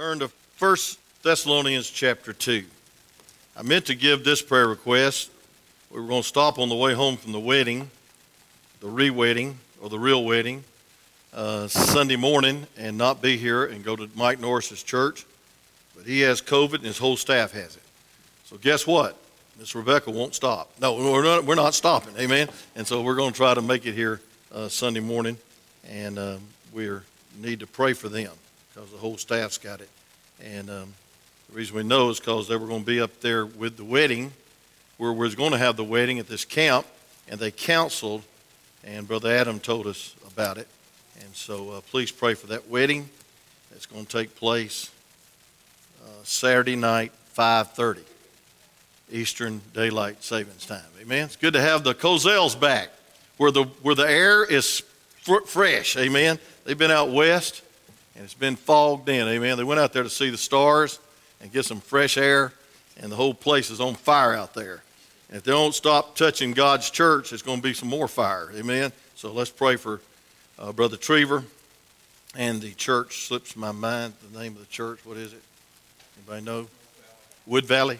Turn to 1 Thessalonians chapter 2. I meant to give this prayer request. We were going to stop on the way home from the wedding, the re wedding, or the real wedding, uh, Sunday morning and not be here and go to Mike Norris's church. But he has COVID and his whole staff has it. So guess what? Miss Rebecca won't stop. No, we're not, we're not stopping. Amen. And so we're going to try to make it here uh, Sunday morning. And uh, we need to pray for them because the whole staff's got it. And um, the reason we know is because they were going to be up there with the wedding, where we was going to have the wedding at this camp, and they counseled, and Brother Adam told us about it. And so uh, please pray for that wedding. It's going to take place uh, Saturday night, 5:30 Eastern Daylight Savings Time. Amen. It's good to have the Cozels back, where the where the air is fr- fresh. Amen. They've been out west and it's been fogged in. Amen. They went out there to see the stars and get some fresh air, and the whole place is on fire out there. And if they don't stop touching God's church, it's going to be some more fire. Amen. So let's pray for uh, Brother Trevor and the church. Slips my mind the name of the church. What is it? Anybody know? Wood Valley.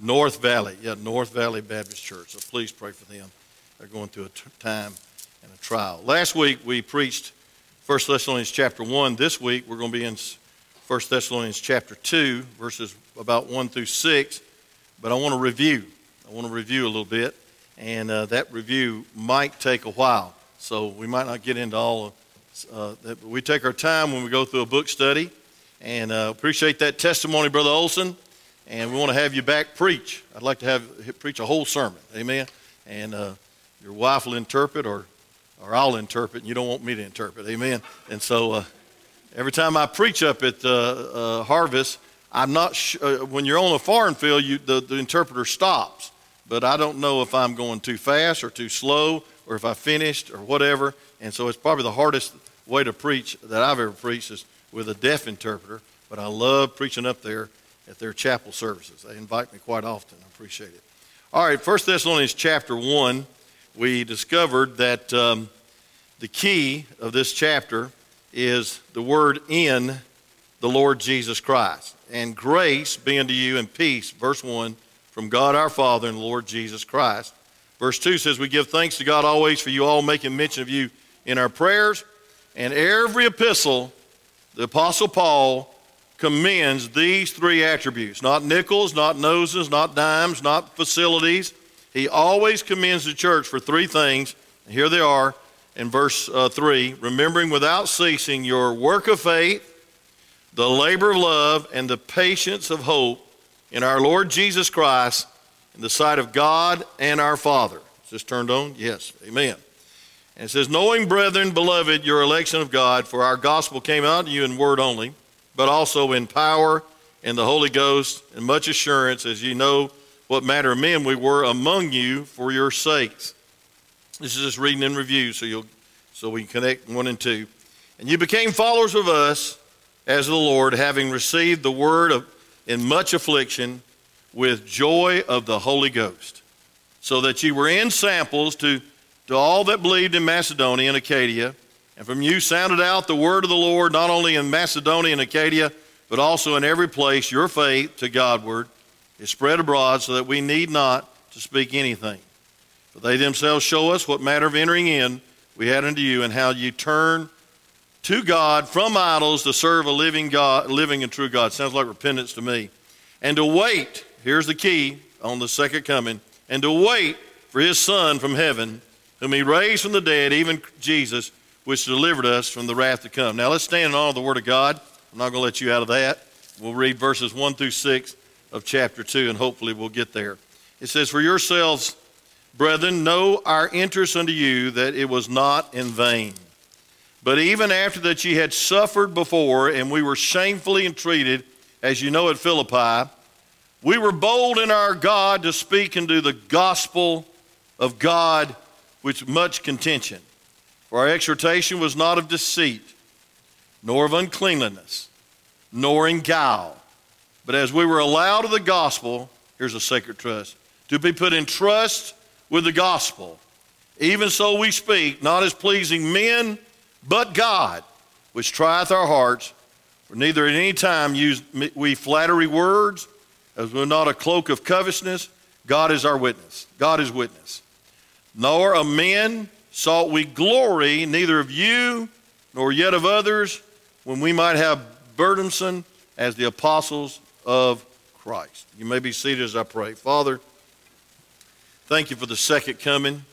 North Valley. Yeah, North Valley Baptist Church. So please pray for them. They're going through a t- time and a trial. Last week we preached 1 Thessalonians chapter 1. This week we're going to be in 1 Thessalonians chapter 2, verses about 1 through 6. But I want to review. I want to review a little bit. And uh, that review might take a while. So we might not get into all of uh, that. But we take our time when we go through a book study. And uh, appreciate that testimony, Brother Olson. And we want to have you back preach. I'd like to have preach a whole sermon. Amen. And uh, your wife will interpret or or I'll interpret, and you don't want me to interpret. Amen. And so uh, every time I preach up at uh, uh, Harvest, I'm not sh- uh, when you're on a foreign field, you, the, the interpreter stops. But I don't know if I'm going too fast or too slow or if I finished or whatever. And so it's probably the hardest way to preach that I've ever preached is with a deaf interpreter. But I love preaching up there at their chapel services. They invite me quite often. I appreciate it. All right, 1 Thessalonians chapter 1 we discovered that um, the key of this chapter is the word in the Lord Jesus Christ. And grace be unto you and peace, verse 1, from God our Father and Lord Jesus Christ. Verse 2 says, We give thanks to God always for you all, making mention of you in our prayers. And every epistle, the Apostle Paul commends these three attributes not nickels, not noses, not dimes, not facilities he always commends the church for three things. And Here they are in verse uh, 3 remembering without ceasing your work of faith, the labor of love, and the patience of hope in our Lord Jesus Christ in the sight of God and our Father. Is this turned on? Yes. Amen. And it says, Knowing, brethren, beloved, your election of God, for our gospel came out to you in word only, but also in power and the Holy Ghost, and much assurance, as ye know what manner of men we were among you for your sakes. This is just reading in review, so you'll so we can connect one and two. And you became followers of us as the Lord, having received the word of in much affliction with joy of the Holy Ghost, so that you were in samples to, to all that believed in Macedonia and Achaia. And from you sounded out the word of the Lord, not only in Macedonia and Achaia, but also in every place, your faith to Godward is spread abroad so that we need not to speak anything. For they themselves show us what matter of entering in we had unto you, and how you turn to God from idols to serve a living God, living and true God. Sounds like repentance to me. And to wait, here's the key on the second coming, and to wait for his Son from heaven, whom he raised from the dead, even Jesus, which delivered us from the wrath to come. Now let's stand in all the Word of God. I'm not going to let you out of that. We'll read verses 1 through 6 of chapter 2, and hopefully we'll get there. It says, For yourselves, brethren, know our interest unto you that it was not in vain. But even after that ye had suffered before, and we were shamefully entreated, as you know at Philippi, we were bold in our God to speak into the gospel of God with much contention. For our exhortation was not of deceit, nor of uncleanliness, nor in guile but as we were allowed of the gospel, here's a sacred trust, to be put in trust with the gospel, even so we speak, not as pleasing men, but God, which trieth our hearts, For neither at any time use we flattery words, as we're not a cloak of covetousness. God is our witness. God is witness. Nor of men sought we glory, neither of you nor yet of others, when we might have burdensome as the apostles of Christ. You may be seated as I pray. Father, thank you for the second coming.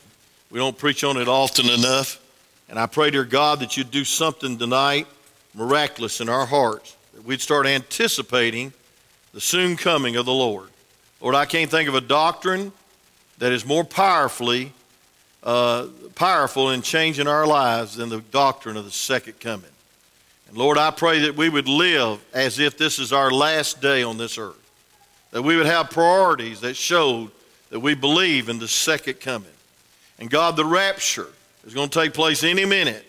We don't preach on it often enough. And I pray, dear God, that you'd do something tonight miraculous in our hearts, that we'd start anticipating the soon coming of the Lord. Lord, I can't think of a doctrine that is more powerfully uh, powerful in changing our lives than the doctrine of the second coming. And Lord, I pray that we would live as if this is our last day on this earth, that we would have priorities that showed that we believe in the second coming. And God, the rapture is going to take place any minute.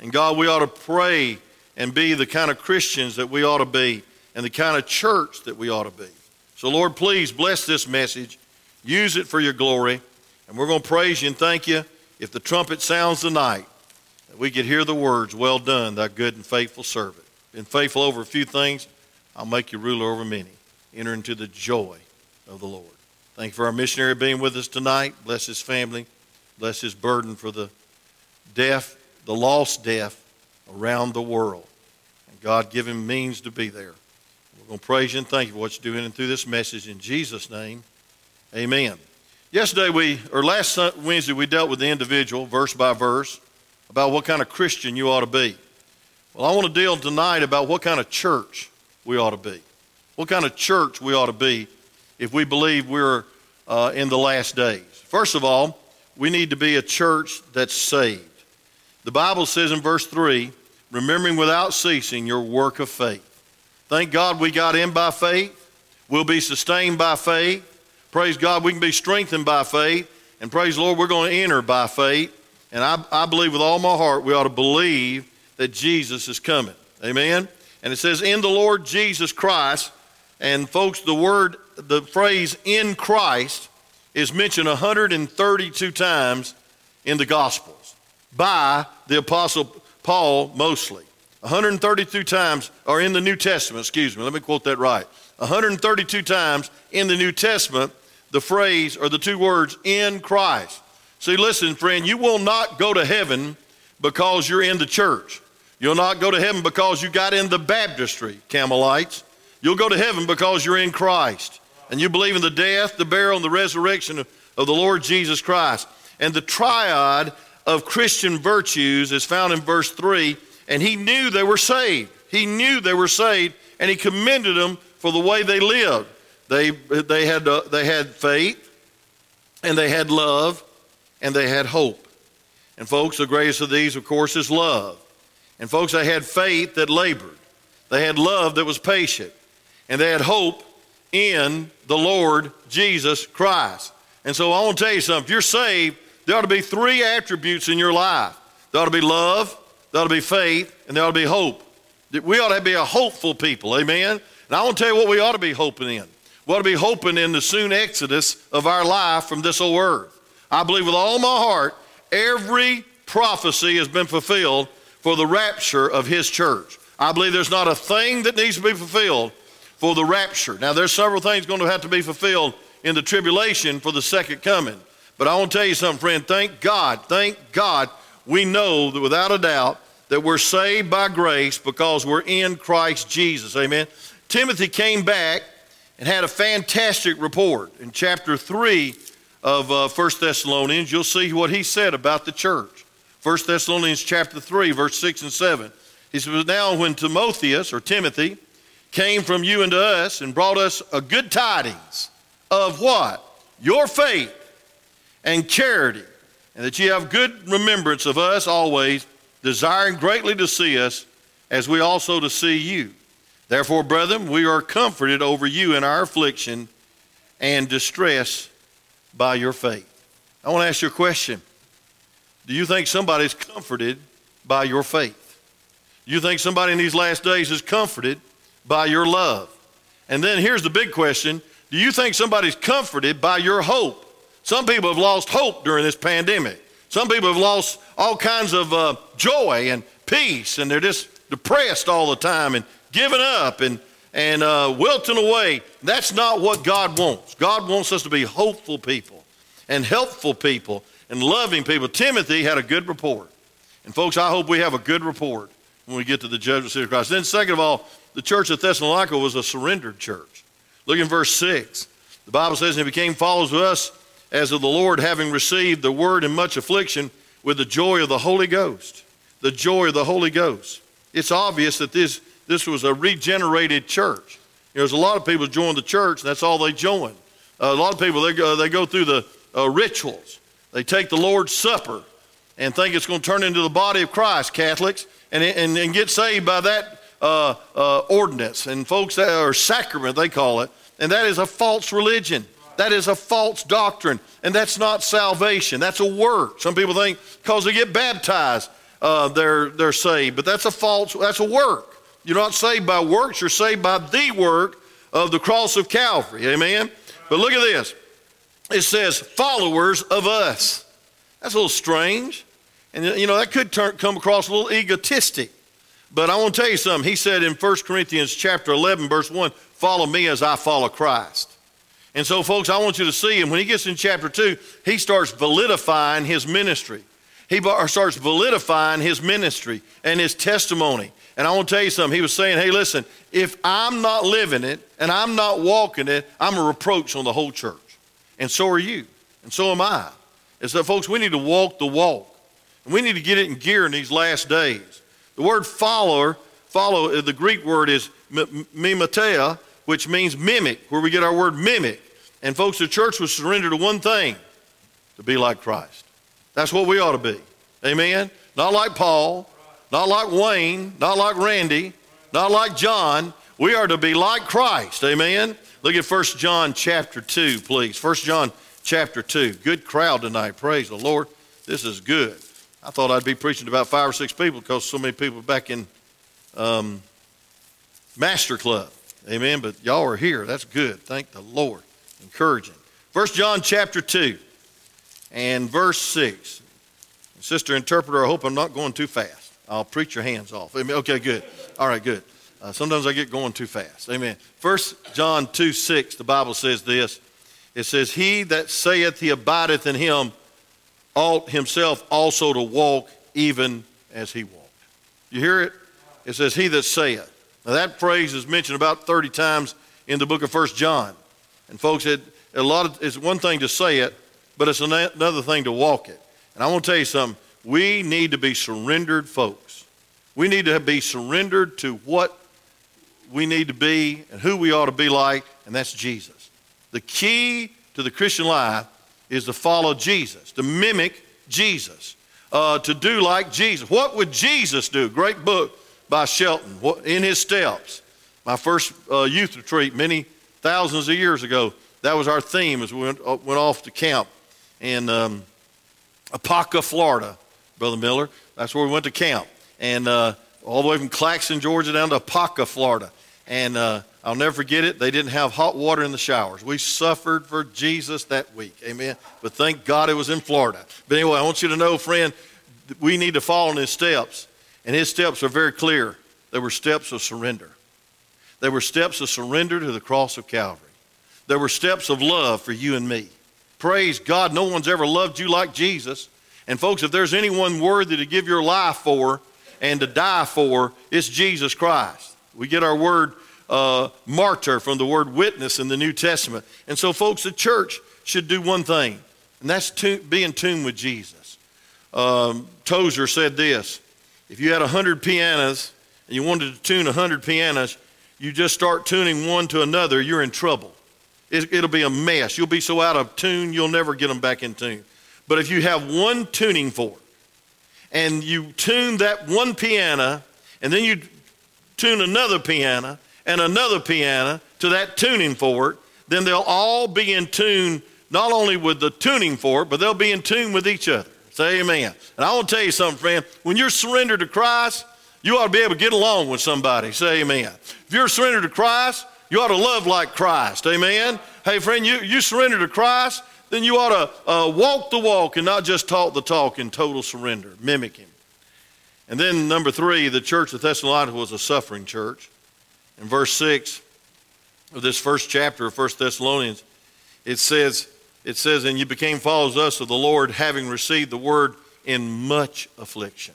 And God, we ought to pray and be the kind of Christians that we ought to be and the kind of church that we ought to be. So, Lord, please bless this message. Use it for your glory. And we're going to praise you and thank you. If the trumpet sounds tonight, that we could hear the words, Well done, thy good and faithful servant. Been faithful over a few things, I'll make you ruler over many. Enter into the joy of the Lord. Thank you for our missionary being with us tonight. Bless his family. Bless his burden for the deaf, the lost deaf around the world. And God give him means to be there. We're going to praise you and thank you for what you're doing and through this message. In Jesus' name, amen. Yesterday, we, or last Wednesday, we dealt with the individual, verse by verse, about what kind of Christian you ought to be. Well, I want to deal tonight about what kind of church we ought to be. What kind of church we ought to be if we believe we're uh, in the last days. First of all, we need to be a church that's saved. The Bible says in verse 3 remembering without ceasing your work of faith. Thank God we got in by faith. We'll be sustained by faith. Praise God, we can be strengthened by faith. And praise the Lord, we're going to enter by faith. And I, I believe with all my heart we ought to believe that Jesus is coming. Amen? And it says, in the Lord Jesus Christ. And folks, the word, the phrase in Christ is mentioned 132 times in the Gospels by the Apostle Paul mostly. 132 times, or in the New Testament, excuse me, let me quote that right. 132 times in the New Testament, the phrase or the two words, in Christ. See, listen, friend, you will not go to heaven because you're in the church. You'll not go to heaven because you got in the baptistry, Campbellites. You'll go to heaven because you're in Christ. And you believe in the death, the burial, and the resurrection of, the Lord Jesus Christ. And the triad of Christian virtues is found in verse 3. And he knew they were saved. He knew they were saved, and he commended them for the way they lived. They, they, had, uh, they had faith, and they had love, and they had hope. And, folks, the greatest of these, of course, is love. And, folks, they had faith that labored, they had love that was patient, and they had hope in the Lord Jesus Christ. And so I want to tell you something. If you're saved, there ought to be three attributes in your life there ought to be love, there ought to be faith, and there ought to be hope. We ought to be a hopeful people, amen? And I want to tell you what we ought to be hoping in. We ought to be hoping in the soon exodus of our life from this old earth. I believe with all my heart, every prophecy has been fulfilled for the rapture of his church. I believe there's not a thing that needs to be fulfilled for the rapture. Now, there's several things going to have to be fulfilled in the tribulation for the second coming. But I want to tell you something, friend. Thank God, thank God, we know that without a doubt that we're saved by grace because we're in Christ Jesus. Amen. Timothy came back and had a fantastic report. In chapter 3 of uh, 1 Thessalonians, you'll see what he said about the church. 1 Thessalonians chapter 3, verse 6 and 7. He says, Now when Timotheus, or Timothy, came from you unto us and brought us a good tidings of what? Your faith and charity, and that ye have good remembrance of us always, desiring greatly to see us, as we also to see you. Therefore, brethren, we are comforted over you in our affliction and distress by your faith. I want to ask you a question. Do you think somebody's comforted by your faith? Do you think somebody in these last days is comforted by your love? And then here's the big question Do you think somebody's comforted by your hope? Some people have lost hope during this pandemic. Some people have lost all kinds of uh, joy and peace, and they're just depressed all the time and giving up and, and uh, wilting away. That's not what God wants. God wants us to be hopeful people and helpful people and loving people. Timothy had a good report. And folks, I hope we have a good report when we get to the judgment of Christ. Then, second of all, the church of Thessalonica was a surrendered church. Look in verse 6. The Bible says, And he became followers of us as of the Lord, having received the word in much affliction with the joy of the Holy Ghost. The joy of the Holy Ghost. It's obvious that this, this was a regenerated church. There's a lot of people join the church, and that's all they join. Uh, a lot of people, they go, they go through the uh, rituals. They take the Lord's Supper and think it's going to turn into the body of Christ, Catholics, and, and, and get saved by that uh, uh, ordinance. And folks, that are sacrament, they call it. And that is a false religion. That is a false doctrine. And that's not salvation. That's a work. Some people think because they get baptized, uh, they're, they're saved. But that's a false, that's a work. You're not saved by works, you're saved by the work of the cross of Calvary. Amen? But look at this. It says, followers of us. That's a little strange. And, you know, that could turn, come across a little egotistic. But I want to tell you something. He said in 1 Corinthians chapter 11, verse 1, follow me as I follow Christ. And so, folks, I want you to see him. When he gets in chapter 2, he starts validifying his ministry. He starts validifying his ministry and his testimony. And I want to tell you something. He was saying, hey, listen, if I'm not living it and I'm not walking it, I'm a reproach on the whole church. And so are you. And so am I. And so, folks, we need to walk the walk. And we need to get it in gear in these last days. The word follower, follow, uh, the Greek word is mimetea, which means mimic, where we get our word mimic. And folks, the church was surrendered to one thing to be like Christ. That's what we ought to be. Amen? Not like Paul, not like Wayne, not like Randy, not like John. We are to be like Christ. Amen? Look at 1 John chapter 2, please. 1 John chapter 2. Good crowd tonight. Praise the Lord. This is good. I thought I'd be preaching to about five or six people because so many people back in um, Master Club. Amen. But y'all are here. That's good. Thank the Lord. Encouraging. First John chapter 2 and verse 6. Sister interpreter, I hope I'm not going too fast. I'll preach your hands off. Amen. Okay, good. All right, good. Uh, sometimes I get going too fast. Amen. First John 2 6, the Bible says this. It says, He that saith he abideth in him ought himself also to walk even as he walked. You hear it? It says, He that saith. Now, that phrase is mentioned about 30 times in the book of First John. And, folks, it, a lot of, it's one thing to say it, but it's another thing to walk it. And I want to tell you something. We need to be surrendered folks. We need to be surrendered to what we need to be and who we ought to be like, and that's Jesus. The key to the Christian life is to follow Jesus, to mimic Jesus, uh, to do like Jesus. What would Jesus do? Great book by Sheldon, what, In His Steps. My first uh, youth retreat many thousands of years ago, that was our theme as we went, uh, went off to camp in um, Apopka, Florida, Brother Miller. That's where we went to camp. And uh, all the way from Claxton, Georgia, down to Apopka, Florida. And uh, I'll never forget it. They didn't have hot water in the showers. We suffered for Jesus that week. Amen. But thank God it was in Florida. But anyway, I want you to know, friend, we need to follow in his steps. And his steps are very clear. They were steps of surrender. They were steps of surrender to the cross of Calvary. There were steps of love for you and me. Praise God, no one's ever loved you like Jesus. And folks, if there's anyone worthy to give your life for and to die for, it's Jesus Christ. We get our word uh, martyr from the word witness in the New Testament. And so, folks, the church should do one thing, and that's to, be in tune with Jesus. Um, Tozer said this if you had 100 pianos and you wanted to tune 100 pianos, you just start tuning one to another, you're in trouble. It, it'll be a mess. You'll be so out of tune, you'll never get them back in tune. But if you have one tuning fork and you tune that one piano, and then you tune another piano, and another piano to that tuning fork, then they'll all be in tune not only with the tuning fork, but they'll be in tune with each other. Say amen. And I want to tell you something, friend. When you're surrendered to Christ, you ought to be able to get along with somebody. Say amen. If you're surrendered to Christ, you ought to love like Christ. Amen. Hey, friend, you, you surrender to Christ, then you ought to uh, walk the walk and not just talk the talk in total surrender. Mimic Him. And then, number three, the church of Thessalonica was a suffering church. In verse 6 of this first chapter of 1 Thessalonians, it says, it says, And you became followers of us of the Lord, having received the word in much affliction.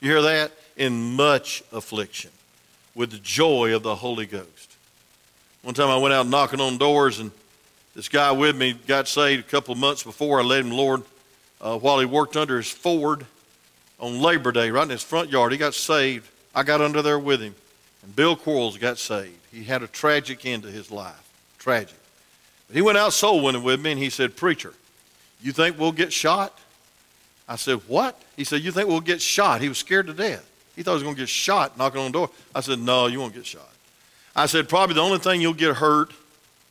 You hear that? In much affliction, with the joy of the Holy Ghost. One time I went out knocking on doors, and this guy with me got saved a couple of months before. I led him, Lord, uh, while he worked under his Ford on Labor Day, right in his front yard. He got saved. I got under there with him. And Bill Quarles got saved. He had a tragic end to his life. Tragic. But he went out soul winning with me and he said, Preacher, you think we'll get shot? I said, What? He said, You think we'll get shot? He was scared to death. He thought he was going to get shot knocking on the door. I said, No, you won't get shot. I said, Probably the only thing you'll get hurt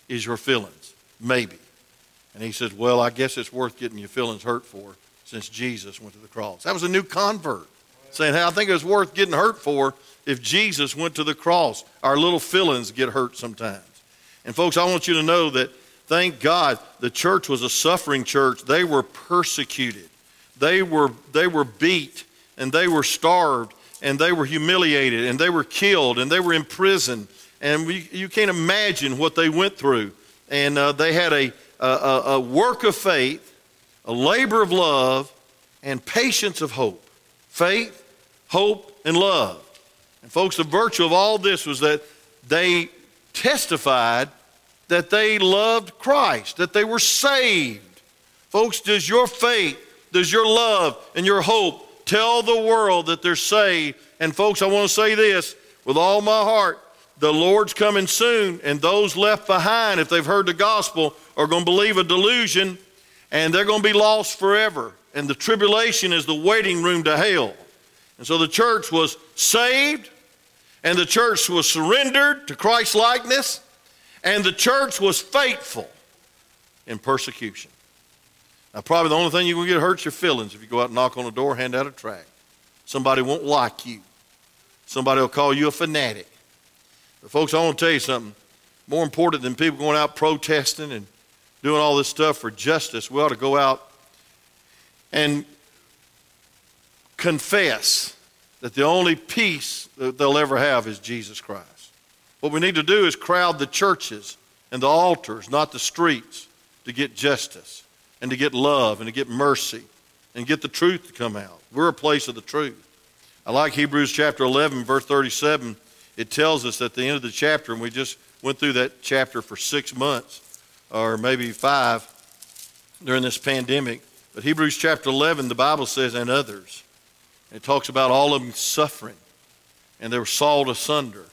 is your feelings. Maybe. And he says, Well, I guess it's worth getting your feelings hurt for since Jesus went to the cross. That was a new convert saying, Hey, I think it was worth getting hurt for if Jesus went to the cross. Our little feelings get hurt sometimes. And, folks, I want you to know that, thank God, the church was a suffering church. They were persecuted, they were, they were beat, and they were starved, and they were humiliated, and they were killed, and they were in prison. And we, you can't imagine what they went through. And uh, they had a, a, a work of faith, a labor of love, and patience of hope. Faith, hope, and love. And, folks, the virtue of all this was that they testified that they loved Christ, that they were saved. Folks, does your faith, does your love, and your hope tell the world that they're saved? And, folks, I want to say this with all my heart the Lord's coming soon, and those left behind, if they've heard the gospel, are going to believe a delusion, and they're going to be lost forever. And the tribulation is the waiting room to hell. And so the church was saved, and the church was surrendered to Christ's likeness, and the church was faithful in persecution. Now, probably the only thing you're going to get hurts your feelings if you go out and knock on a door, hand out a tract. Somebody won't like you. Somebody will call you a fanatic. But, folks, I want to tell you something. More important than people going out protesting and doing all this stuff for justice, we ought to go out and confess that the only peace that they'll ever have is Jesus Christ. What we need to do is crowd the churches and the altars, not the streets, to get justice and to get love and to get mercy and get the truth to come out. We're a place of the truth. I like Hebrews chapter 11, verse 37. It tells us at the end of the chapter, and we just went through that chapter for six months or maybe five during this pandemic. But Hebrews chapter 11, the Bible says, and others. It talks about all of them suffering, and they were sawed asunder,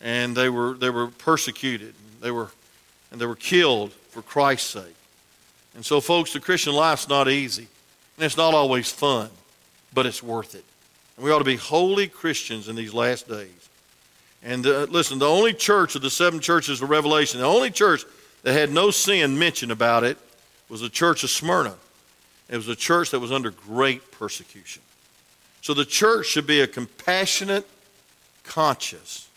and they were, they were persecuted, and they were, and they were killed for Christ's sake. And so, folks, the Christian life's not easy, and it's not always fun, but it's worth it. And we ought to be holy Christians in these last days. And uh, listen, the only church of the seven churches of Revelation, the only church that had no sin mentioned about it was the church of Smyrna. It was a church that was under great persecution. So the church should be a compassionate conscious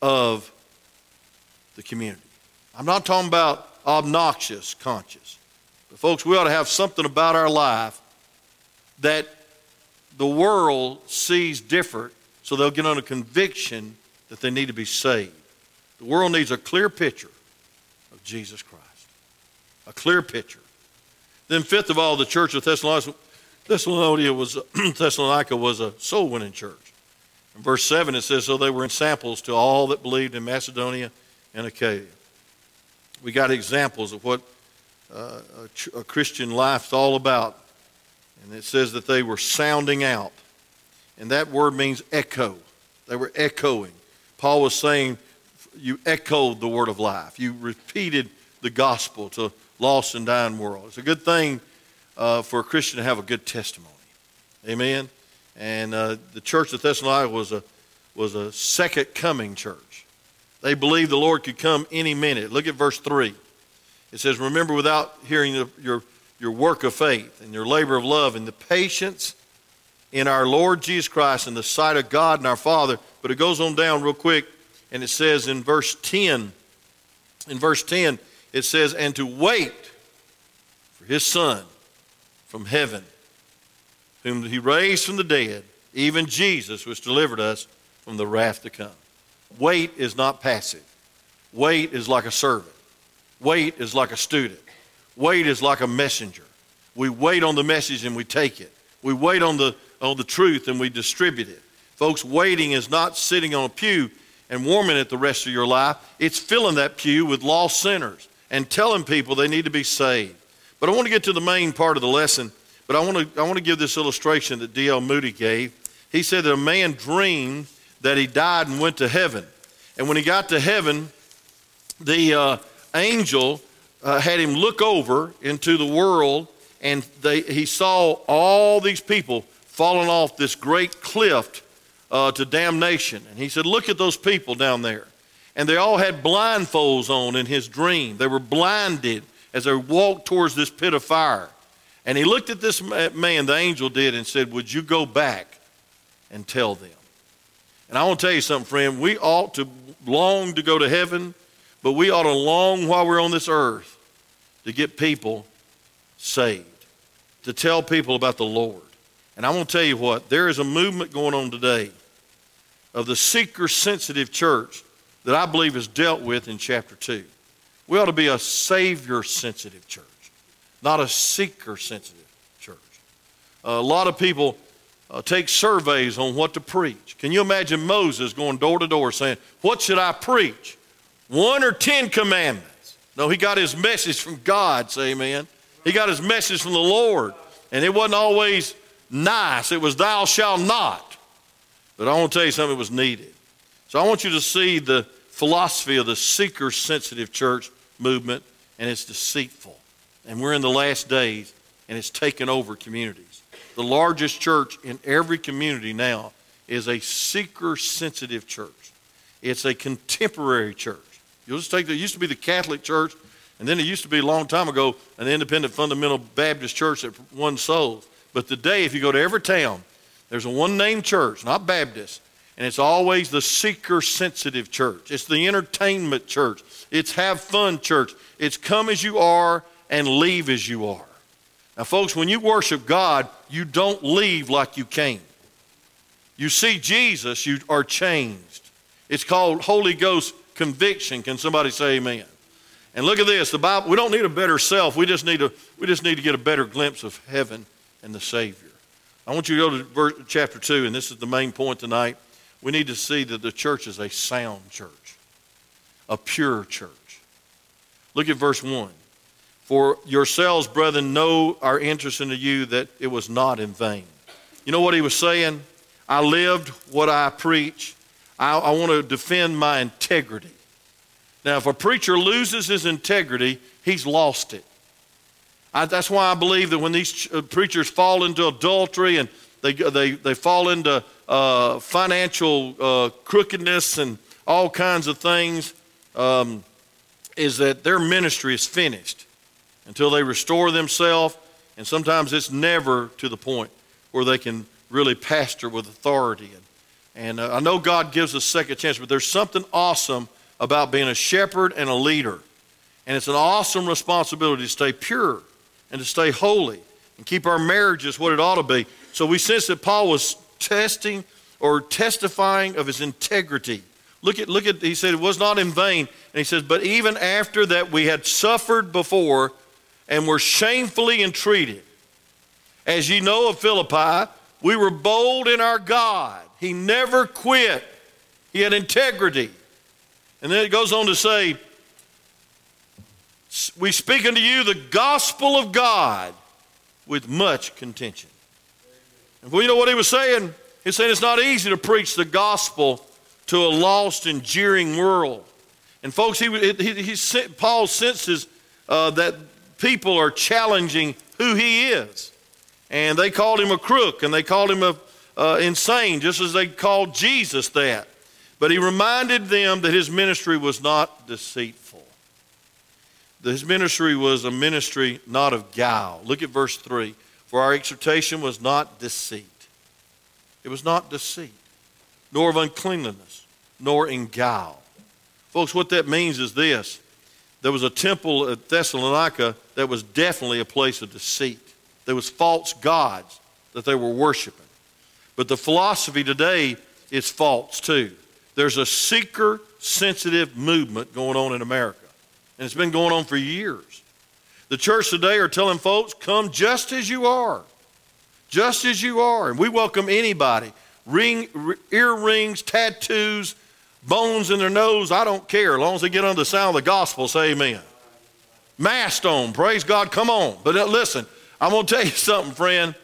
of the community. I'm not talking about obnoxious conscious. But folks, we ought to have something about our life that the world sees different so they'll get on a conviction that they need to be saved. The world needs a clear picture of Jesus Christ. A clear picture. Then, fifth of all, the church of Thessalonica Thessalonica was, Thessalonica was a soul winning church. In verse 7, it says, So they were in samples to all that believed in Macedonia and Achaia. We got examples of what uh, a, a Christian life's all about. And it says that they were sounding out. And that word means echo. They were echoing. Paul was saying, You echoed the word of life. You repeated the gospel to lost and dying world. It's a good thing uh, for a Christian to have a good testimony. Amen. And uh, the church of Thessalonica was a was a second coming church. They believed the Lord could come any minute. Look at verse three. It says, "Remember, without hearing your your work of faith and your labor of love and the patience in our Lord Jesus Christ in the sight of God and our Father." But it goes on down real quick, and it says in verse ten. In verse ten, it says, "And to wait for His Son." From heaven, whom he raised from the dead, even Jesus, which delivered us from the wrath to come. wait is not passive. Wait is like a servant. Wait is like a student. Wait is like a messenger. We wait on the message and we take it. We wait on the, on the truth and we distribute it. Folks, waiting is not sitting on a pew and warming it the rest of your life. It's filling that pew with lost sinners and telling people they need to be saved. But I want to get to the main part of the lesson. But I want to, I want to give this illustration that D.L. Moody gave. He said that a man dreamed that he died and went to heaven. And when he got to heaven, the uh, angel uh, had him look over into the world, and they, he saw all these people falling off this great cliff uh, to damnation. And he said, Look at those people down there. And they all had blindfolds on in his dream. They were blinded as they walked towards this pit of fire. And he looked at this man, the angel did, and said, Would you go back and tell them? And I want to tell you something, friend. We ought to long to go to heaven, but we ought to long while we're on this earth to get people saved, to tell people about the Lord. And I want to tell you what, there is a movement going on today of the seeker sensitive church that I believe is dealt with in chapter 2. We ought to be a Savior sensitive church, not a seeker sensitive church. A lot of people uh, take surveys on what to preach. Can you imagine Moses going door to door saying, What should I preach? One or ten commandments? No, he got his message from God, say amen. He got his message from the Lord. And it wasn't always nice, it was, Thou shalt not. But I want to tell you something that was needed. So I want you to see the philosophy of the seeker sensitive church movement, and it's deceitful. And we're in the last days, and it's taken over communities. The largest church in every community now is a seeker sensitive church, it's a contemporary church. You'll just take it used to be the Catholic Church, and then it used to be a long time ago an independent fundamental Baptist church that won souls. But today, if you go to every town, there's a one name church, not Baptist, and it's always the seeker sensitive church. It's the entertainment church. It's have fun church. It's come as you are and leave as you are. Now, folks, when you worship God, you don't leave like you came. You see Jesus, you are changed. It's called Holy Ghost conviction. Can somebody say amen? And look at this. The Bible, we don't need a better self. We just need to, we just need to get a better glimpse of heaven and the Savior. I want you to go to verse, chapter 2, and this is the main point tonight. We need to see that the church is a sound church, a pure church. Look at verse 1. For yourselves, brethren, know our interest into you that it was not in vain. You know what he was saying? I lived what I preach. I, I want to defend my integrity. Now, if a preacher loses his integrity, he's lost it. I, that's why I believe that when these uh, preachers fall into adultery and they, they, they fall into uh, financial uh, crookedness and all kinds of things, um, is that their ministry is finished until they restore themselves. And sometimes it's never to the point where they can really pastor with authority. And, and uh, I know God gives us second chance, but there's something awesome about being a shepherd and a leader. And it's an awesome responsibility to stay pure and to stay holy and keep our marriages what it ought to be. So we sense that Paul was testing or testifying of his integrity. Look at, look at, he said it was not in vain. And he says, but even after that we had suffered before and were shamefully entreated. As ye know of Philippi, we were bold in our God. He never quit. He had integrity. And then it goes on to say, we speak unto you the gospel of God with much contention. And you know what he was saying? He's saying it's not easy to preach the gospel to a lost and jeering world. And folks, he, he, he Paul senses uh, that people are challenging who he is. And they called him a crook and they called him a, uh, insane, just as they called Jesus that. But he reminded them that his ministry was not deceitful. His ministry was a ministry not of guile. Look at verse 3. For our exhortation was not deceit. It was not deceit, nor of uncleanliness, nor in guile. Folks, what that means is this there was a temple at Thessalonica that was definitely a place of deceit. There was false gods that they were worshiping. But the philosophy today is false too. There's a seeker sensitive movement going on in America, and it's been going on for years. The church today are telling folks, come just as you are. Just as you are. And we welcome anybody. Ring, earrings, tattoos, bones in their nose, I don't care. As long as they get under the sound of the gospel, say amen. Masked on, praise God, come on. But uh, listen, I'm going to tell you something, friend.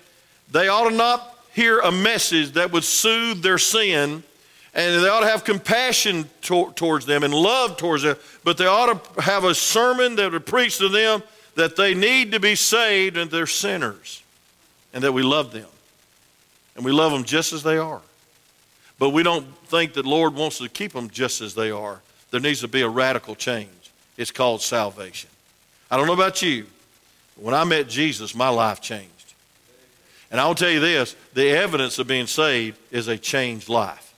They ought to not hear a message that would soothe their sin, and they ought to have compassion to- towards them and love towards them, but they ought to have a sermon that would preach to them that they need to be saved and they're sinners, and that we love them. And we love them just as they are. But we don't think that Lord wants to keep them just as they are. There needs to be a radical change. It's called salvation. I don't know about you. But when I met Jesus, my life changed. And I'll tell you this the evidence of being saved is a changed life.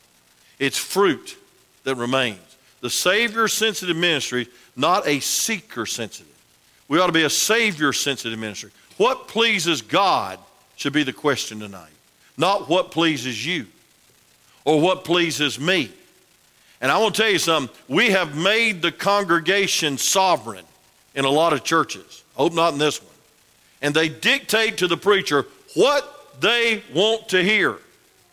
It's fruit that remains. The Savior sensitive ministry, not a seeker sensitive. We ought to be a Savior sensitive ministry. What pleases God should be the question tonight, not what pleases you or what pleases me. And I want to tell you something. We have made the congregation sovereign in a lot of churches. I hope not in this one. And they dictate to the preacher what they want to hear.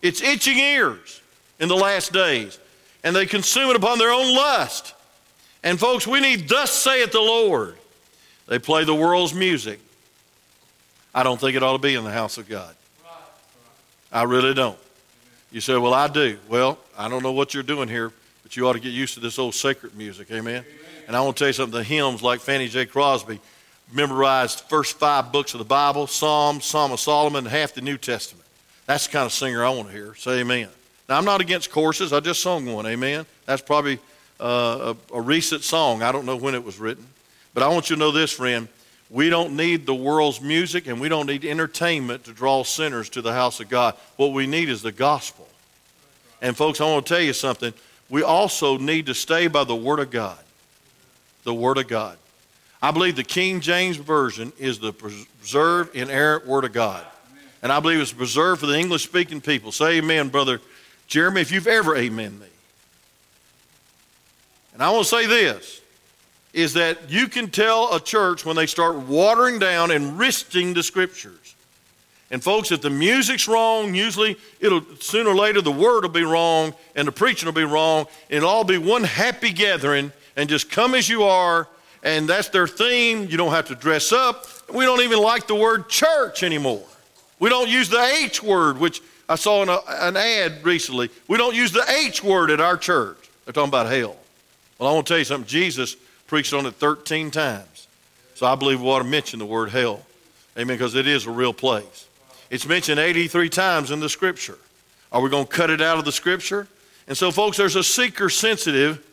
It's itching ears in the last days. And they consume it upon their own lust. And folks, we need, thus saith the Lord. They play the world's music. I don't think it ought to be in the house of God. I really don't. You say, Well, I do. Well, I don't know what you're doing here, but you ought to get used to this old sacred music. Amen. Amen. And I want to tell you something the hymns like Fanny J. Crosby memorized the first five books of the Bible Psalms, Psalm of Solomon, half the New Testament. That's the kind of singer I want to hear. Say amen. Now, I'm not against courses. I just sung one. Amen. That's probably uh, a, a recent song. I don't know when it was written. But I want you to know this, friend. We don't need the world's music and we don't need entertainment to draw sinners to the house of God. What we need is the gospel. And, folks, I want to tell you something. We also need to stay by the Word of God. The Word of God. I believe the King James Version is the preserved, inerrant Word of God. And I believe it's preserved for the English speaking people. Say amen, brother Jeremy, if you've ever amen me. And I want to say this is that you can tell a church when they start watering down and risking the scriptures. And folks, if the music's wrong, usually it'll sooner or later the word will be wrong and the preaching will be wrong. And it'll all be one happy gathering and just come as you are. And that's their theme. You don't have to dress up. We don't even like the word church anymore. We don't use the H word, which I saw in a, an ad recently. We don't use the H word at our church. They're talking about hell. Well, I want to tell you something. Jesus preached on it 13 times. So I believe we ought to mention the word hell. Amen, because it is a real place. It's mentioned 83 times in the scripture. Are we going to cut it out of the scripture? And so, folks, there's a seeker sensitive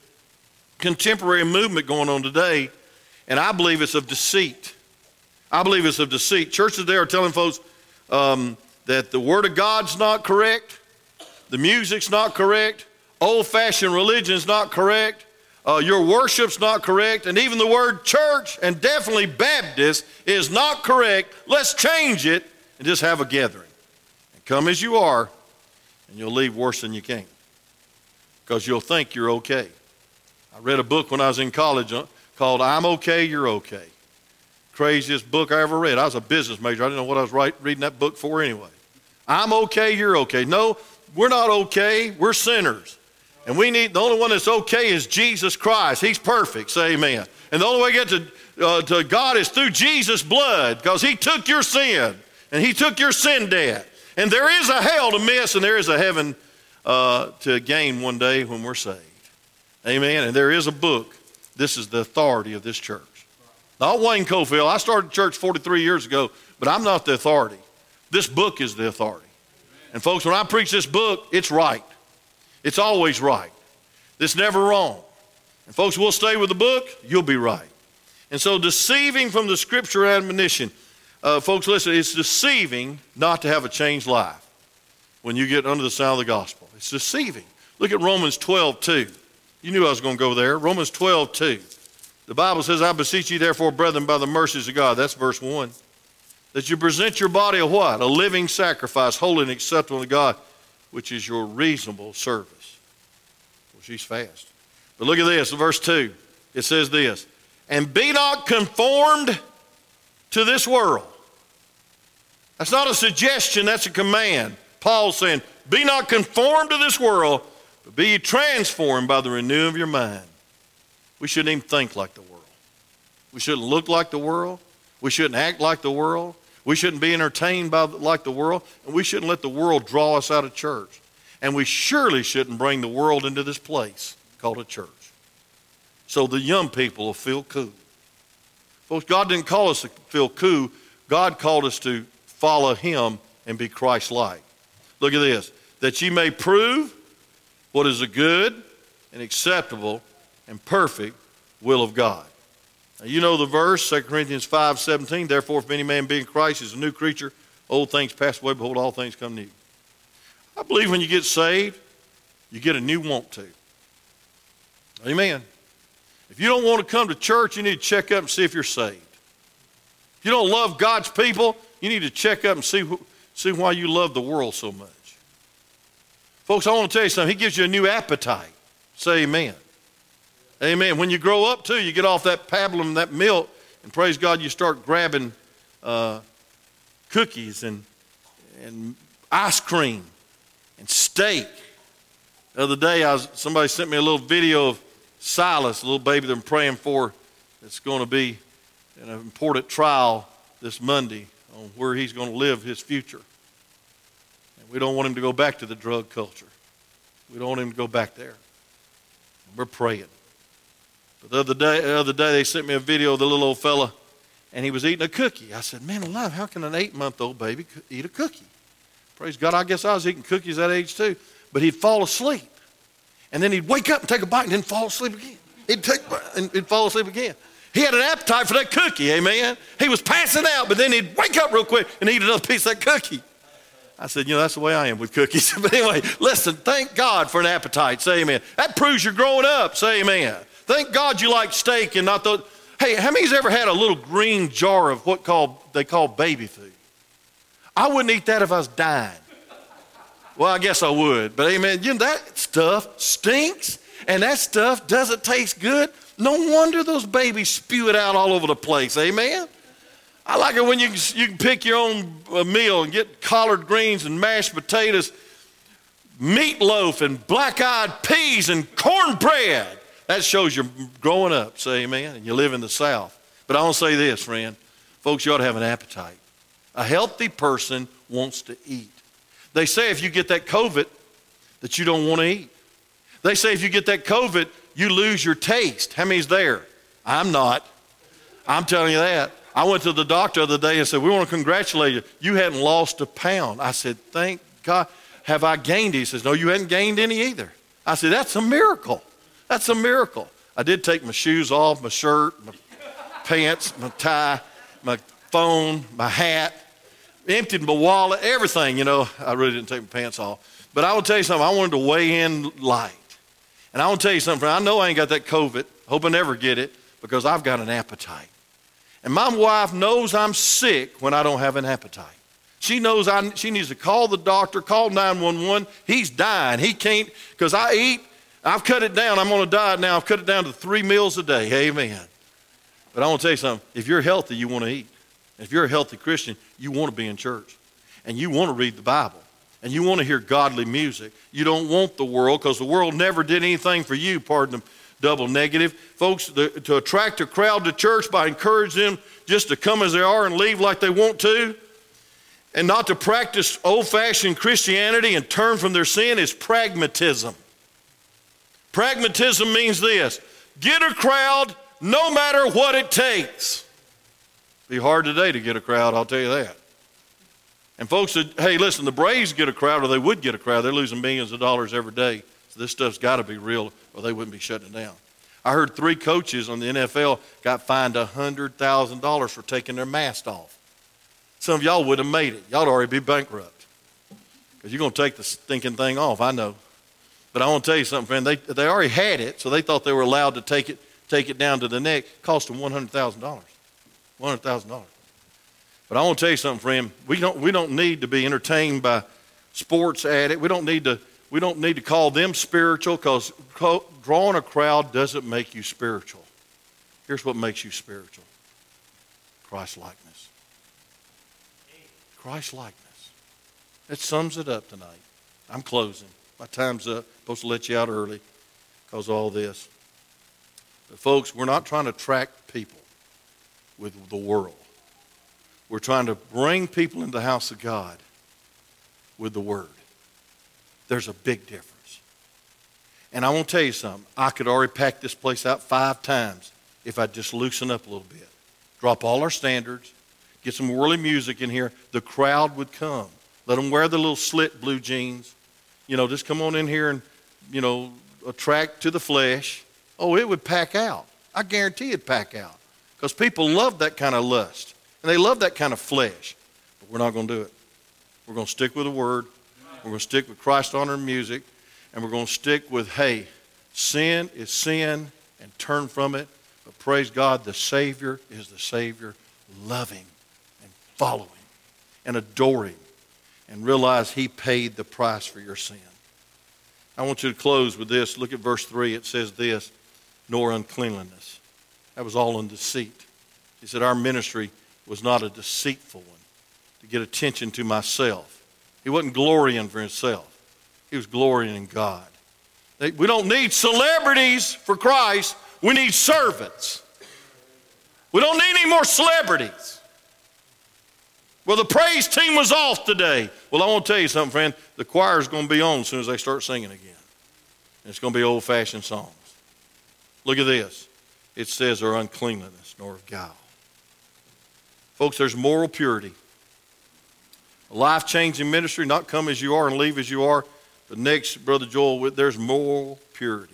contemporary movement going on today, and I believe it's of deceit. I believe it's of deceit. Churches there are telling folks um, that the Word of God's not correct, the music's not correct, old fashioned religion's not correct, uh, your worship's not correct, and even the word church and definitely Baptist is not correct. Let's change it and just have a gathering. And come as you are, and you'll leave worse than you came because you'll think you're okay. I read a book when I was in college uh, called I'm Okay, You're Okay. Craziest book I ever read. I was a business major. I didn't know what I was write, reading that book for anyway. I'm okay, you're okay. No, we're not okay. We're sinners. And we need, the only one that's okay is Jesus Christ. He's perfect. Say amen. And the only way to get to, uh, to God is through Jesus' blood because He took your sin and He took your sin debt. And there is a hell to miss and there is a heaven uh, to gain one day when we're saved. Amen. And there is a book. This is the authority of this church. Not Wayne Cofield. I started church 43 years ago, but I'm not the authority. This book is the authority. And folks, when I preach this book, it's right. It's always right. It's never wrong. And folks, we'll stay with the book, you'll be right. And so, deceiving from the scripture admonition, uh, folks, listen, it's deceiving not to have a changed life when you get under the sound of the gospel. It's deceiving. Look at Romans 12, 2. You knew I was going to go there. Romans 12, 2. The Bible says, I beseech you, therefore, brethren, by the mercies of God. That's verse 1. That you present your body a what? A living sacrifice, holy and acceptable to God, which is your reasonable service She's fast. But look at this, verse 2. It says this And be not conformed to this world. That's not a suggestion, that's a command. Paul's saying, Be not conformed to this world, but be transformed by the renewing of your mind. We shouldn't even think like the world. We shouldn't look like the world. We shouldn't act like the world. We shouldn't be entertained by like the world. And we shouldn't let the world draw us out of church. And we surely shouldn't bring the world into this place called a church. So the young people will feel cool. Folks, God didn't call us to feel cool. God called us to follow Him and be Christ like. Look at this that ye may prove what is a good and acceptable and perfect will of God. Now, you know the verse, 2 Corinthians 5 17. Therefore, if any man be in Christ is a new creature, old things pass away, behold, all things come new. I believe when you get saved, you get a new want to. Amen. If you don't want to come to church, you need to check up and see if you're saved. If you don't love God's people, you need to check up and see, see why you love the world so much. Folks, I want to tell you something. He gives you a new appetite. Say amen. Amen. When you grow up, too, you get off that pablum, that milk, and praise God, you start grabbing uh, cookies and, and ice cream and steak. The other day, I was, somebody sent me a little video of Silas, a little baby that I'm praying for that's going to be in an important trial this Monday on where he's going to live his future. And we don't want him to go back to the drug culture. We don't want him to go back there. We're praying. But the other day, the other day they sent me a video of the little old fella, and he was eating a cookie. I said, "Man alive, how can an eight-month-old baby eat a cookie?" Praise God. I guess I was eating cookies that age too. But he'd fall asleep, and then he'd wake up and take a bite, and then fall asleep again. He'd take and he'd fall asleep again. He had an appetite for that cookie, amen. He was passing out, but then he'd wake up real quick and eat another piece of that cookie. I said, you know, that's the way I am with cookies. but anyway, listen, thank God for an appetite. Say amen. That proves you're growing up. Say amen. Thank God you like steak and not the. Hey, how many's ever had a little green jar of what called they call baby food? I wouldn't eat that if I was dying. Well, I guess I would. But amen, you know, that stuff stinks and that stuff doesn't taste good. No wonder those babies spew it out all over the place. Amen. I like it when you, you can pick your own uh, meal and get collard greens and mashed potatoes, meatloaf and black eyed peas and cornbread. That shows you're growing up, say amen, and you live in the South. But I want to say this, friend. Folks, you ought to have an appetite. A healthy person wants to eat. They say if you get that COVID, that you don't want to eat. They say if you get that COVID, you lose your taste. How many's there? I'm not. I'm telling you that. I went to the doctor the other day and said, We want to congratulate you. You hadn't lost a pound. I said, Thank God. Have I gained? He says, No, you hadn't gained any either. I said, That's a miracle. That's a miracle. I did take my shoes off, my shirt, my pants, my tie, my phone, my hat, emptied my wallet, everything, you know. I really didn't take my pants off. But I will tell you something, I wanted to weigh in light. And I to tell you something, I know I ain't got that COVID. Hope I never get it because I've got an appetite. And my wife knows I'm sick when I don't have an appetite. She knows I, she needs to call the doctor, call 911. He's dying. He can't, because I eat I've cut it down. I'm on a diet now. I've cut it down to three meals a day. Amen. But I want to tell you something. If you're healthy, you want to eat. If you're a healthy Christian, you want to be in church. And you want to read the Bible. And you want to hear godly music. You don't want the world because the world never did anything for you, pardon the double negative. Folks, the, to attract a crowd to church by encouraging them just to come as they are and leave like they want to, and not to practice old fashioned Christianity and turn from their sin is pragmatism. Pragmatism means this get a crowd no matter what it takes. Be hard today to get a crowd, I'll tell you that. And folks said, hey, listen, the Braves get a crowd, or they would get a crowd. They're losing millions of dollars every day. So this stuff's got to be real, or they wouldn't be shutting it down. I heard three coaches on the NFL got fined $100,000 for taking their mask off. Some of y'all would have made it. Y'all would already be bankrupt. Because you're going to take the stinking thing off, I know. But I want to tell you something, friend. They, they already had it, so they thought they were allowed to take it, take it down to the neck. It cost them $100,000. $100,000. But I want to tell you something, friend. We don't, we don't need to be entertained by sports addicts. We don't need to we don't need to call them spiritual because drawing a crowd doesn't make you spiritual. Here's what makes you spiritual Christ likeness. Christ likeness. That sums it up tonight. I'm closing. My time's up. Supposed to let you out early because all this. But folks, we're not trying to people with the world. We're trying to bring people into the house of God with the Word. There's a big difference. And I want to tell you something. I could already pack this place out five times if I'd just loosen up a little bit. Drop all our standards, get some worldly music in here. The crowd would come. Let them wear the little slit blue jeans. You know, just come on in here and, you know, attract to the flesh. Oh, it would pack out. I guarantee it'd pack out. Because people love that kind of lust. And they love that kind of flesh. But we're not going to do it. We're going to stick with the Word. We're going to stick with Christ honoring music. And we're going to stick with, hey, sin is sin and turn from it. But praise God, the Savior is the Savior. Him and follow Him and adore Him and realize He paid the price for your sin. I want you to close with this. Look at verse 3. It says this nor uncleanliness. That was all in deceit. He said, Our ministry was not a deceitful one to get attention to myself. He wasn't glorying for himself, he was glorying in God. We don't need celebrities for Christ, we need servants. We don't need any more celebrities. Well, the praise team was off today. Well, I want to tell you something, friend. The choir's going to be on as soon as they start singing again. And it's going to be old fashioned songs. Look at this. It says, or uncleanliness, nor of guile. Folks, there's moral purity. A life changing ministry, not come as you are and leave as you are. But next, Brother Joel, there's moral purity.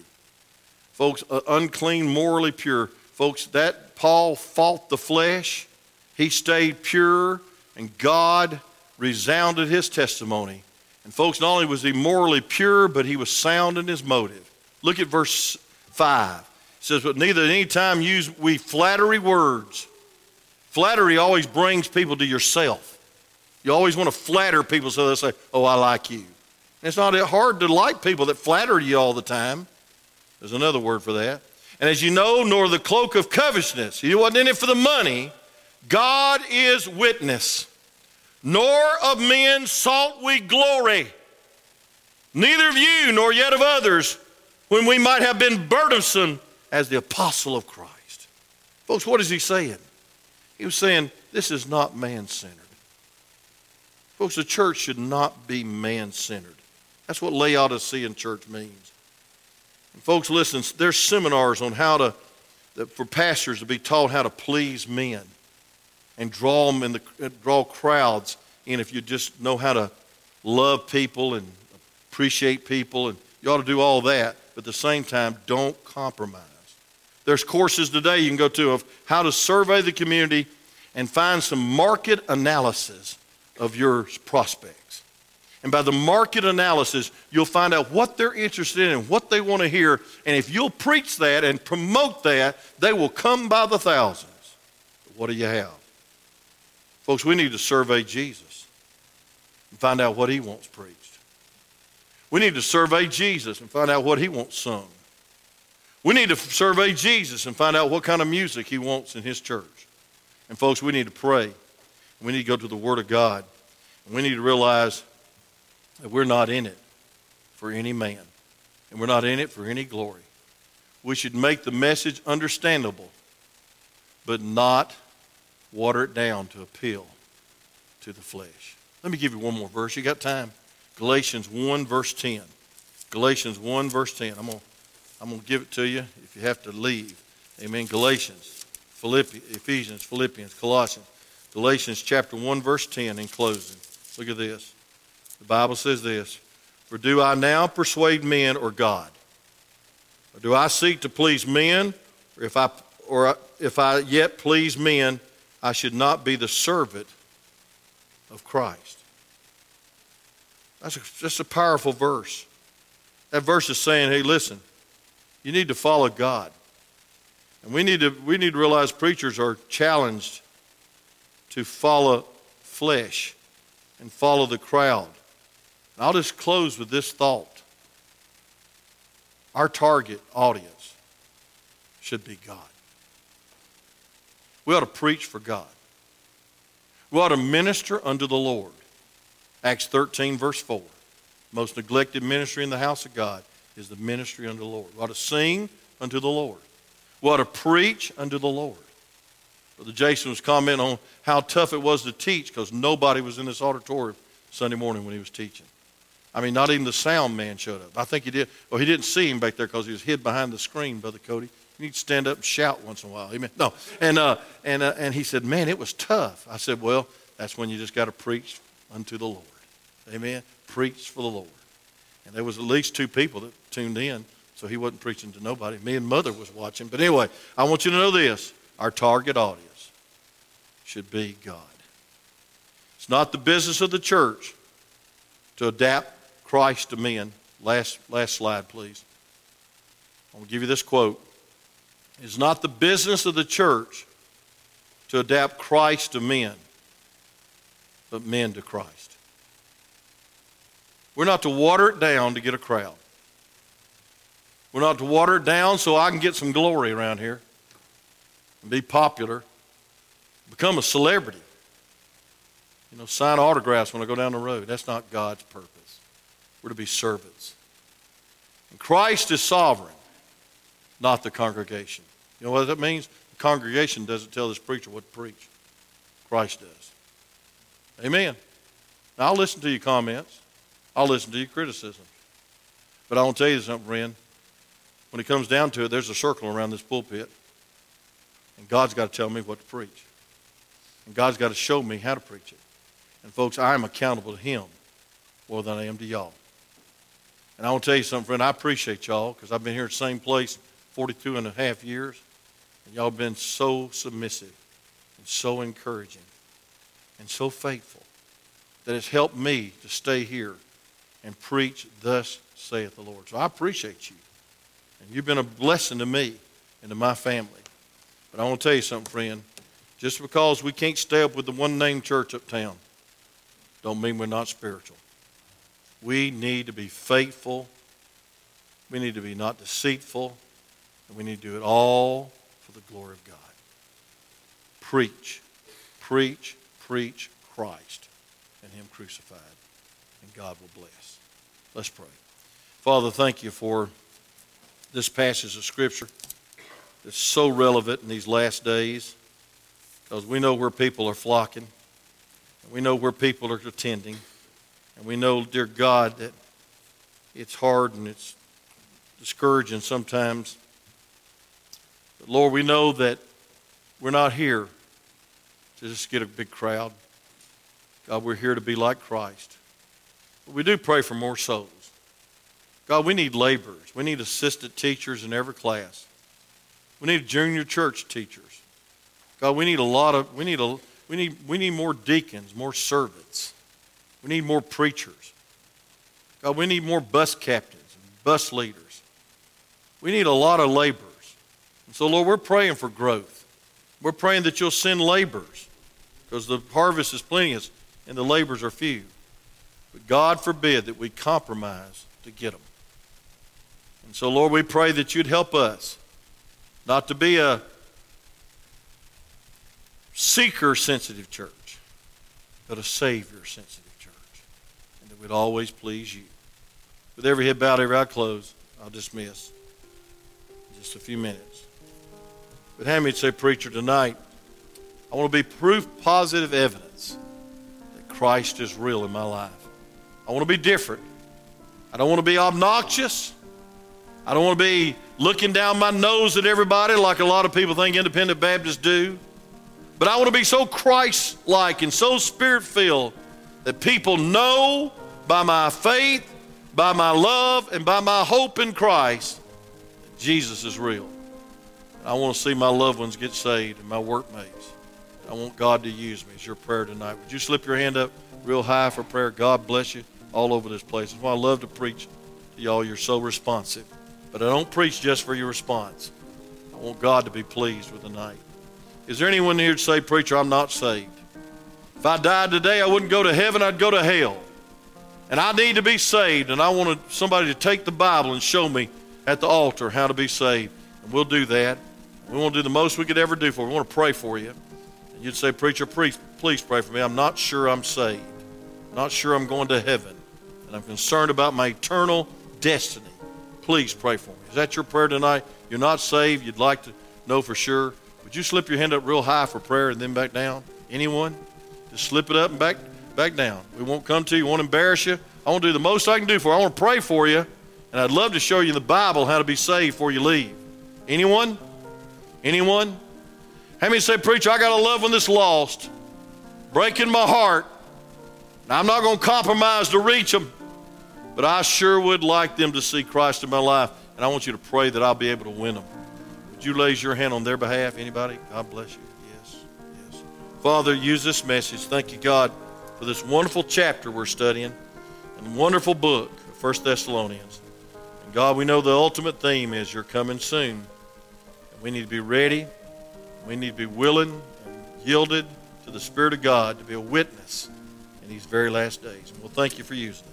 Folks, uh, unclean, morally pure. Folks, that Paul fought the flesh. He stayed pure, and God resounded his testimony. And folks, not only was he morally pure, but he was sound in his motive. Look at verse 5 says, But neither at any time use we flattery words. Flattery always brings people to yourself. You always want to flatter people so they say, Oh, I like you. And it's not hard to like people that flatter you all the time. There's another word for that. And as you know, nor the cloak of covetousness. He wasn't in it for the money. God is witness. Nor of men sought we glory, neither of you nor yet of others, when we might have been burdensome as the apostle of Christ. Folks, what is he saying? He was saying, this is not man centered. Folks, the church should not be man centered. That's what Laodicean church means. And folks, listen, there's seminars on how to, for pastors to be taught how to please men and draw them in the, draw crowds in if you just know how to love people and appreciate people and you ought to do all that, but at the same time, don't compromise. There's courses today you can go to of how to survey the community and find some market analysis of your prospects. And by the market analysis, you'll find out what they're interested in and what they want to hear. And if you'll preach that and promote that, they will come by the thousands. What do you have? Folks, we need to survey Jesus and find out what he wants preached. We need to survey Jesus and find out what he wants sung. We need to survey Jesus and find out what kind of music he wants in his church. And folks, we need to pray. We need to go to the Word of God. And we need to realize that we're not in it for any man. And we're not in it for any glory. We should make the message understandable, but not water it down to appeal to the flesh. Let me give you one more verse. You got time? Galatians 1, verse 10. Galatians 1, verse 10. I'm going to I'm going to give it to you if you have to leave. Amen. Galatians, Philippians, Ephesians, Philippians, Colossians. Galatians chapter 1, verse 10 in closing. Look at this. The Bible says this For do I now persuade men or God? Or do I seek to please men? Or if I, or if I yet please men, I should not be the servant of Christ. That's a, that's a powerful verse. That verse is saying, hey, listen, you need to follow God. And we need to, we need to realize preachers are challenged to follow flesh and follow the crowd. And I'll just close with this thought. Our target audience should be God. We ought to preach for God. We ought to minister unto the Lord. Acts 13, verse 4. Most neglected ministry in the house of God is the ministry unto the Lord. We ought to sing unto the Lord. We ought to preach unto the Lord. Brother Jason was commenting on how tough it was to teach because nobody was in this auditorium Sunday morning when he was teaching. I mean, not even the sound man showed up. I think he did. Well, he didn't see him back there because he was hid behind the screen, Brother Cody. You need to stand up and shout once in a while. Amen. No. And, uh, and, uh, and he said, Man, it was tough. I said, Well, that's when you just got to preach unto the Lord. Amen. Preach for the Lord. And there was at least two people that tuned in, so he wasn't preaching to nobody. Me and mother was watching. But anyway, I want you to know this. Our target audience should be God. It's not the business of the church to adapt Christ to men. Last, last slide, please. I'll give you this quote. It's not the business of the church to adapt Christ to men, but men to Christ. We're not to water it down to get a crowd. We're not to water it down so I can get some glory around here and be popular, become a celebrity. You know, sign autographs when I go down the road. That's not God's purpose. We're to be servants. And Christ is sovereign, not the congregation. You know what that means? The congregation doesn't tell this preacher what to preach. Christ does. Amen. Now, I'll listen to your comments. I'll listen to your criticisms. But I want to tell you something, friend. When it comes down to it, there's a circle around this pulpit. And God's got to tell me what to preach. And God's got to show me how to preach it. And folks, I am accountable to Him more than I am to y'all. And I want to tell you something, friend. I appreciate y'all because I've been here at the same place 42 and a half years. And y'all have been so submissive and so encouraging and so faithful that it's helped me to stay here and preach, Thus saith the Lord. So I appreciate you. And you've been a blessing to me and to my family. But I want to tell you something, friend. Just because we can't stay up with the one name church uptown, don't mean we're not spiritual. We need to be faithful. We need to be not deceitful. And we need to do it all for the glory of God. Preach, preach, preach Christ and Him crucified. And God will bless. Let's pray. Father, thank you for this passage of Scripture that's so relevant in these last days because we know where people are flocking, we know where people are attending. And we know, dear God, that it's hard and it's discouraging sometimes. But Lord, we know that we're not here to just get a big crowd. God, we're here to be like Christ. But we do pray for more souls. God, we need laborers. We need assistant teachers in every class. We need junior church teachers. God, we need a lot of we need a we need we need more deacons, more servants. We need more preachers. God, we need more bus captains and bus leaders. We need a lot of laborers. And so, Lord, we're praying for growth. We're praying that you'll send laborers because the harvest is plenteous and the laborers are few. But God forbid that we compromise to get them. And so, Lord, we pray that you'd help us not to be a seeker sensitive church, but a Savior sensitive church. And that we'd always please you. With every head bowed, every eye closed, I'll dismiss in just a few minutes. But have me say, Preacher, tonight, I want to be proof positive evidence that Christ is real in my life. I want to be different. I don't want to be obnoxious. I don't want to be looking down my nose at everybody like a lot of people think independent Baptists do. But I want to be so Christ like and so spirit filled that people know by my faith, by my love, and by my hope in Christ, Jesus is real. I want to see my loved ones get saved and my workmates. I want God to use me. It's your prayer tonight. Would you slip your hand up real high for prayer? God bless you all over this place. That's why I love to preach to y'all. You're so responsive. But I don't preach just for your response. I want God to be pleased with the night. Is there anyone here to say, Preacher, I'm not saved? If I died today, I wouldn't go to heaven, I'd go to hell and I need to be saved, and I want somebody to take the Bible and show me at the altar how to be saved. And we'll do that. We want to do the most we could ever do for you. We want to pray for you. And you'd say, Preacher, please, please pray for me. I'm not sure I'm saved. Not sure I'm going to heaven. And I'm concerned about my eternal destiny. Please pray for me. Is that your prayer tonight? You're not saved. You'd like to know for sure. Would you slip your hand up real high for prayer and then back down? Anyone? Just slip it up and back back down. We won't come to you. We won't embarrass you. I want to do the most I can do for you. I want to pray for you. And I'd love to show you the Bible how to be saved before you leave. Anyone? Anyone? How many say, Preacher, I got a loved one that's lost, breaking my heart. Now, I'm not going to compromise to reach them, but I sure would like them to see Christ in my life. And I want you to pray that I'll be able to win them. Would you raise your hand on their behalf? Anybody? God bless you. Yes. Yes. Father, use this message. Thank you, God, for this wonderful chapter we're studying and wonderful book of 1 Thessalonians. And God, we know the ultimate theme is you're coming soon. And we need to be ready. We need to be willing and yielded to the Spirit of God to be a witness in these very last days. And we'll thank you for using us. Amen.